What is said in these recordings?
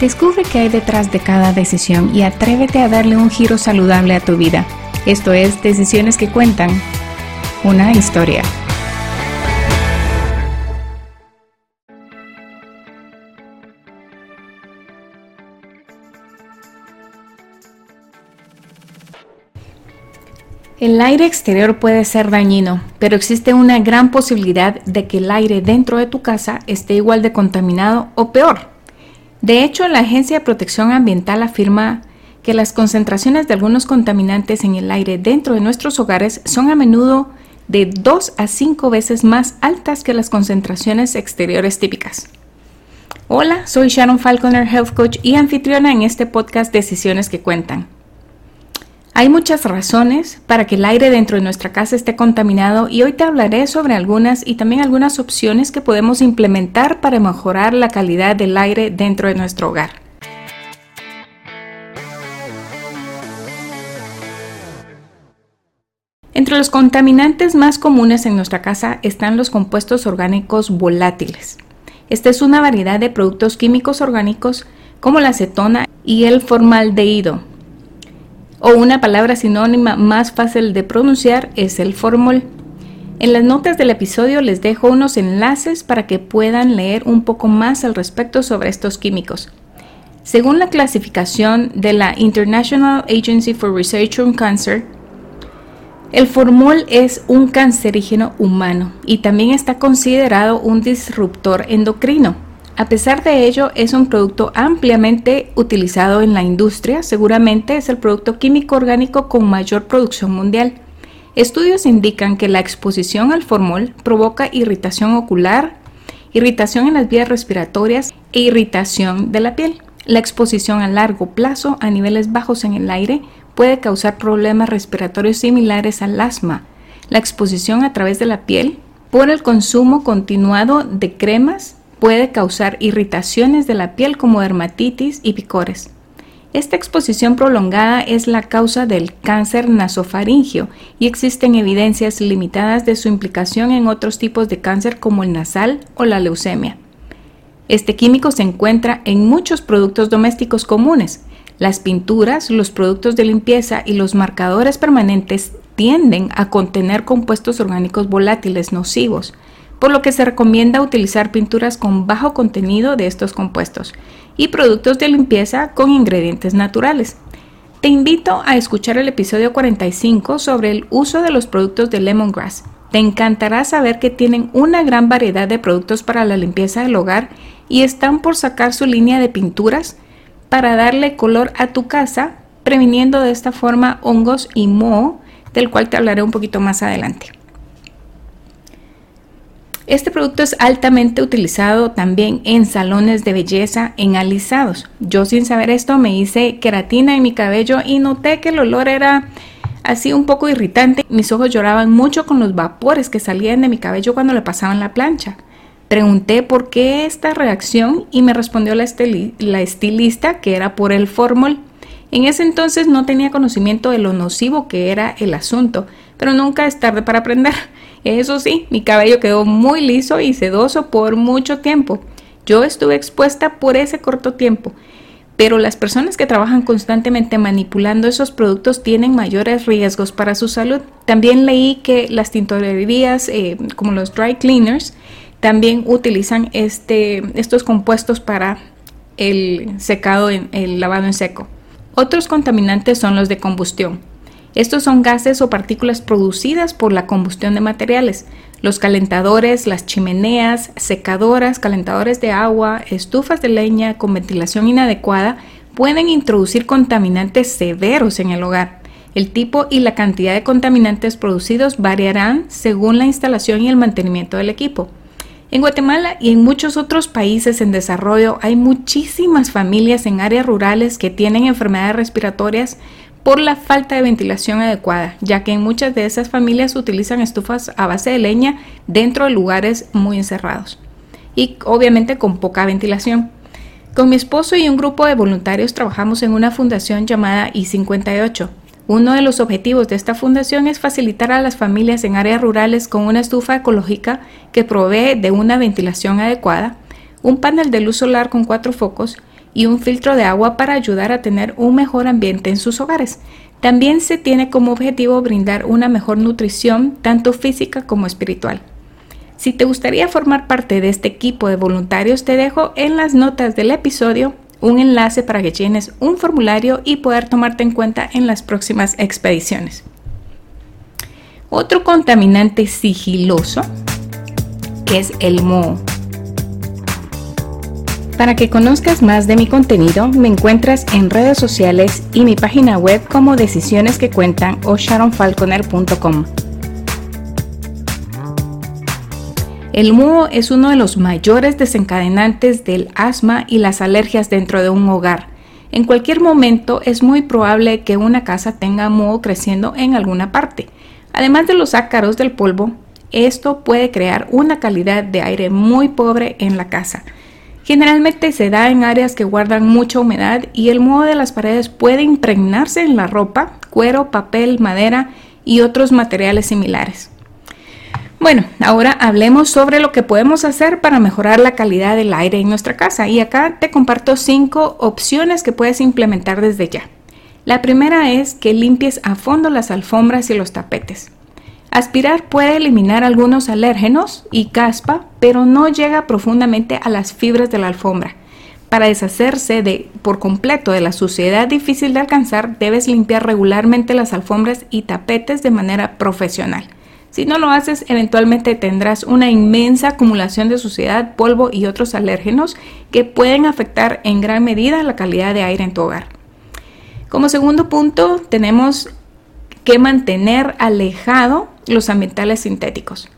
Descubre qué hay detrás de cada decisión y atrévete a darle un giro saludable a tu vida. Esto es Decisiones que Cuentan, una historia. El aire exterior puede ser dañino, pero existe una gran posibilidad de que el aire dentro de tu casa esté igual de contaminado o peor. De hecho, la Agencia de Protección Ambiental afirma que las concentraciones de algunos contaminantes en el aire dentro de nuestros hogares son a menudo de 2 a 5 veces más altas que las concentraciones exteriores típicas. Hola, soy Sharon Falconer, Health Coach y anfitriona en este podcast Decisiones que Cuentan. Hay muchas razones para que el aire dentro de nuestra casa esté contaminado y hoy te hablaré sobre algunas y también algunas opciones que podemos implementar para mejorar la calidad del aire dentro de nuestro hogar. Entre los contaminantes más comunes en nuestra casa están los compuestos orgánicos volátiles. Esta es una variedad de productos químicos orgánicos como la acetona y el formaldehído, o una palabra sinónima más fácil de pronunciar es el formol. En las notas del episodio les dejo unos enlaces para que puedan leer un poco más al respecto sobre estos químicos. Según la clasificación de la International Agency for Research on Cancer, el formol es un cancerígeno humano y también está considerado un disruptor endocrino. A pesar de ello, es un producto ampliamente utilizado en la industria, seguramente es el producto químico orgánico con mayor producción mundial. Estudios indican que la exposición al formol provoca irritación ocular, irritación en las vías respiratorias e irritación de la piel. La exposición a largo plazo a niveles bajos en el aire puede causar problemas respiratorios similares al asma. La exposición a través de la piel por el consumo continuado de cremas puede causar irritaciones de la piel como dermatitis y picores. Esta exposición prolongada es la causa del cáncer nasofaringio y existen evidencias limitadas de su implicación en otros tipos de cáncer como el nasal o la leucemia. Este químico se encuentra en muchos productos domésticos comunes. Las pinturas, los productos de limpieza y los marcadores permanentes tienden a contener compuestos orgánicos volátiles nocivos, por lo que se recomienda utilizar pinturas con bajo contenido de estos compuestos y productos de limpieza con ingredientes naturales. Te invito a escuchar el episodio 45 sobre el uso de los productos de lemongrass. Te encantará saber que tienen una gran variedad de productos para la limpieza del hogar y están por sacar su línea de pinturas para darle color a tu casa, previniendo de esta forma hongos y moho, del cual te hablaré un poquito más adelante. Este producto es altamente utilizado también en salones de belleza en alisados. Yo sin saber esto me hice queratina en mi cabello y noté que el olor era así un poco irritante. Mis ojos lloraban mucho con los vapores que salían de mi cabello cuando le pasaban la plancha. Pregunté por qué esta reacción y me respondió la, estilista que era por el formol. En ese entonces no tenía conocimiento de lo nocivo que era el asunto, pero nunca es tarde para aprender. Eso sí, mi cabello quedó muy liso y sedoso por mucho tiempo. Yo estuve expuesta por ese corto tiempo, pero las personas que trabajan constantemente manipulando esos productos tienen mayores riesgos para su salud. También leí que las tintorerías, eh, como los dry cleaners, también utilizan este, estos compuestos para el secado, en, el lavado en seco. Otros contaminantes son los de combustión. Estos son gases o partículas producidas por la combustión de materiales. Los calentadores, las chimeneas, secadoras, calentadores de agua, estufas de leña con ventilación inadecuada pueden introducir contaminantes severos en el hogar. El tipo y la cantidad de contaminantes producidos variarán según la instalación y el mantenimiento del equipo. En Guatemala y en muchos otros países en desarrollo hay muchísimas familias en áreas rurales que tienen enfermedades respiratorias por la falta de ventilación adecuada, ya que en muchas de esas familias utilizan estufas a base de leña dentro de lugares muy encerrados y obviamente con poca ventilación. Con mi esposo y un grupo de voluntarios trabajamos en una fundación llamada I58. Uno de los objetivos de esta fundación es facilitar a las familias en áreas rurales con una estufa ecológica que provee de una ventilación adecuada, un panel de luz solar con cuatro focos y un filtro de agua para ayudar a tener un mejor ambiente en sus hogares. También se tiene como objetivo brindar una mejor nutrición, tanto física como espiritual. Si te gustaría formar parte de este equipo de voluntarios, te dejo en las notas del episodio un enlace para que llenes un formulario y poder tomarte en cuenta en las próximas expediciones. Otro contaminante sigiloso es el moho. Para que conozcas más de mi contenido, me encuentras en redes sociales y mi página web como Decisiones que Cuentan o sharonfalconer.com. El moho es uno de los mayores desencadenantes del asma y las alergias dentro de un hogar. En cualquier momento es muy probable que una casa tenga moho creciendo en alguna parte. Además de los ácaros del polvo, esto puede crear una calidad de aire muy pobre en la casa. Generalmente se da en áreas que guardan mucha humedad y el moho de las paredes puede impregnarse en la ropa, cuero, papel, madera y otros materiales similares. Bueno, ahora hablemos sobre lo que podemos hacer para mejorar la calidad del aire en nuestra casa y acá te comparto cinco opciones que puedes implementar desde ya. La primera es que limpies a fondo las alfombras y los tapetes. Aspirar puede eliminar algunos alérgenos y caspa, pero no llega profundamente a las fibras de la alfombra. Para deshacerse de por completo de la suciedad difícil de alcanzar, debes limpiar regularmente las alfombras y tapetes de manera profesional. Si no lo haces, eventualmente tendrás una inmensa acumulación de suciedad, polvo y otros alérgenos que pueden afectar en gran medida la calidad de aire en tu hogar. Como segundo punto, tenemos que mantener alejado los ambientales sintéticos.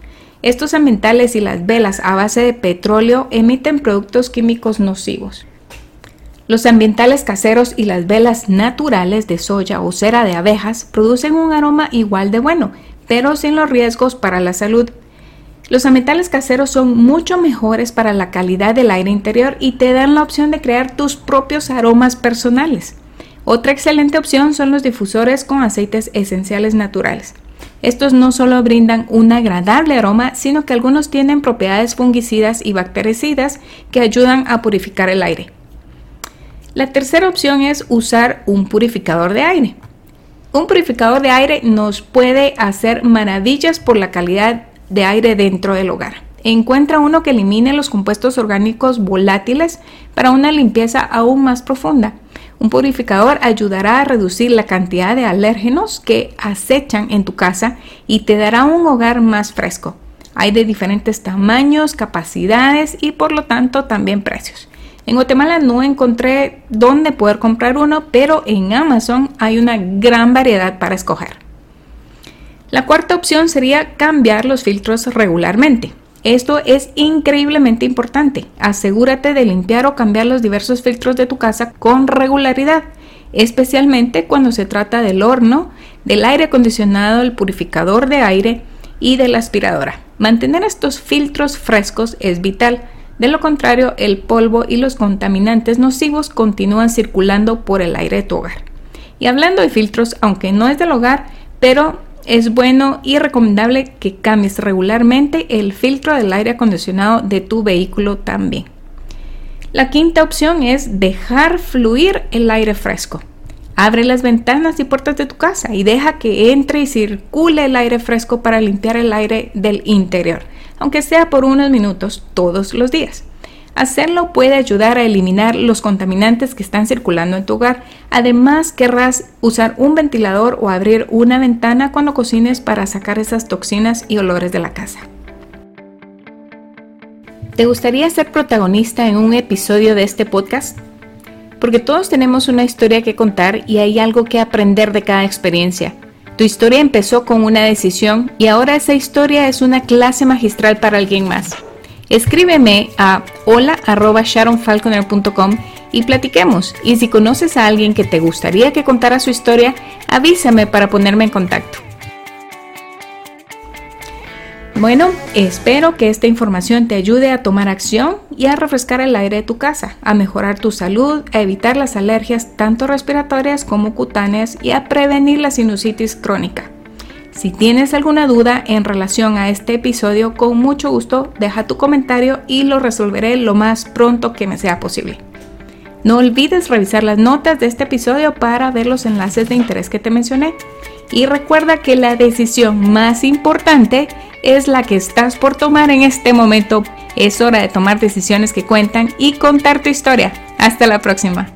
Estos ambientales y las velas a base de petróleo emiten productos químicos nocivos. Los ambientales caseros y las velas naturales de soya o cera de abejas producen un aroma igual de bueno, pero sin los riesgos para la salud. Los ambientales caseros son mucho mejores para la calidad del aire interior y te dan la opción de crear tus propios aromas personales. Otra excelente opción son los difusores con aceites esenciales naturales. Estos no solo brindan un agradable aroma, sino que algunos tienen propiedades fungicidas y bactericidas que ayudan a purificar el aire. La tercera opción es usar un purificador de aire. Un purificador de aire nos puede hacer maravillas por la calidad de aire dentro del hogar. Encuentra uno que elimine los compuestos orgánicos volátiles para una limpieza aún más profunda. Un purificador ayudará a reducir la cantidad de alérgenos que acechan en tu casa y te dará un hogar más fresco. Hay de diferentes tamaños, capacidades y por lo tanto también precios. En Guatemala no encontré dónde poder comprar uno, pero en Amazon hay una gran variedad para escoger. La cuarta opción sería cambiar los filtros regularmente. Esto es increíblemente importante. Asegúrate de limpiar o cambiar los diversos filtros de tu casa con regularidad, especialmente cuando se trata del horno, del aire acondicionado, el purificador de aire y de la aspiradora. Mantener estos filtros frescos es vital. De lo contrario, el polvo y los contaminantes nocivos continúan circulando por el aire de tu hogar. Y hablando de filtros, aunque no es del hogar, pero es bueno y recomendable que cambies regularmente el filtro del aire acondicionado de tu vehículo también. La quinta opción es dejar fluir el aire fresco. Abre las ventanas y puertas de tu casa y deja que entre y circule el aire fresco para limpiar el aire del interior, aunque sea por unos minutos todos los días. Hacerlo puede ayudar a eliminar los contaminantes que están circulando en tu hogar. Además, querrás usar un ventilador o abrir una ventana cuando cocines para sacar esas toxinas y olores de la casa. ¿Te gustaría ser protagonista en un episodio de este podcast? Porque todos tenemos una historia que contar y hay algo que aprender de cada experiencia. Tu historia empezó con una decisión y ahora esa historia es una clase magistral para alguien más. Escríbeme a hola.sharonfalconer.com y platiquemos. Y si conoces a alguien que te gustaría que contara su historia, avísame para ponerme en contacto. Bueno, espero que esta información te ayude a tomar acción y a refrescar el aire de tu casa, a mejorar tu salud, a evitar las alergias tanto respiratorias como cutáneas y a prevenir la sinusitis crónica. Si tienes alguna duda en relación a este episodio, con mucho gusto deja tu comentario y lo resolveré lo más pronto que me sea posible. No olvides revisar las notas de este episodio para ver los enlaces de interés que te mencioné. Y recuerda que la decisión más importante es la que estás por tomar en este momento. Es hora de tomar decisiones que cuentan y contar tu historia. Hasta la próxima.